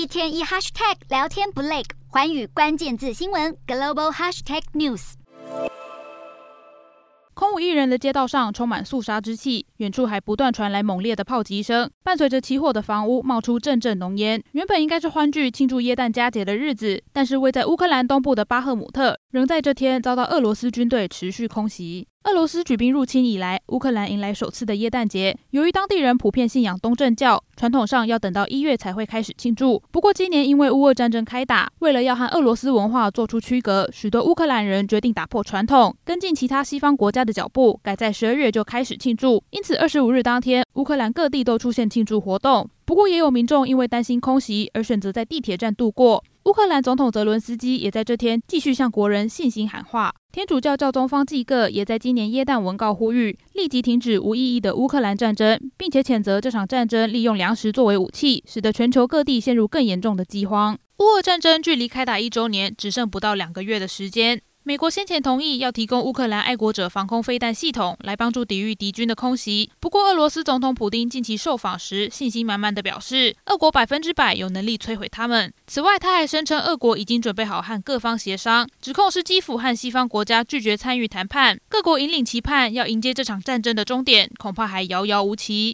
一天一 hashtag 聊天不累，寰宇关键字新闻 global hashtag news。空无一人的街道上充满肃杀之气，远处还不断传来猛烈的炮击声，伴随着起火的房屋冒出阵阵浓烟。原本应该是欢聚庆祝耶诞佳节的日子，但是位在乌克兰东部的巴赫姆特，仍在这天遭到俄罗斯军队持续空袭。俄罗斯举兵入侵以来，乌克兰迎来首次的耶诞节。由于当地人普遍信仰东正教，传统上要等到一月才会开始庆祝。不过今年因为乌俄战争开打，为了要和俄罗斯文化做出区隔，许多乌克兰人决定打破传统，跟进其他西方国家的脚步，改在十二月就开始庆祝。因此，二十五日当天，乌克兰各地都出现庆祝活动。不过，也有民众因为担心空袭而选择在地铁站度过。乌克兰总统泽伦斯基也在这天继续向国人信心喊话。天主教教宗方济各也在今年耶诞文告呼吁，立即停止无意义的乌克兰战争，并且谴责这场战争利用粮食作为武器，使得全球各地陷入更严重的饥荒。乌俄战争距离开打一周年，只剩不到两个月的时间。美国先前同意要提供乌克兰爱国者防空飞弹系统来帮助抵御敌军的空袭。不过，俄罗斯总统普丁近期受访时信心满满地表示，俄国百分之百有能力摧毁他们。此外，他还声称俄国已经准备好和各方协商，指控是基辅和西方国家拒绝参与谈判。各国引领期盼要迎接这场战争的终点，恐怕还遥遥无期。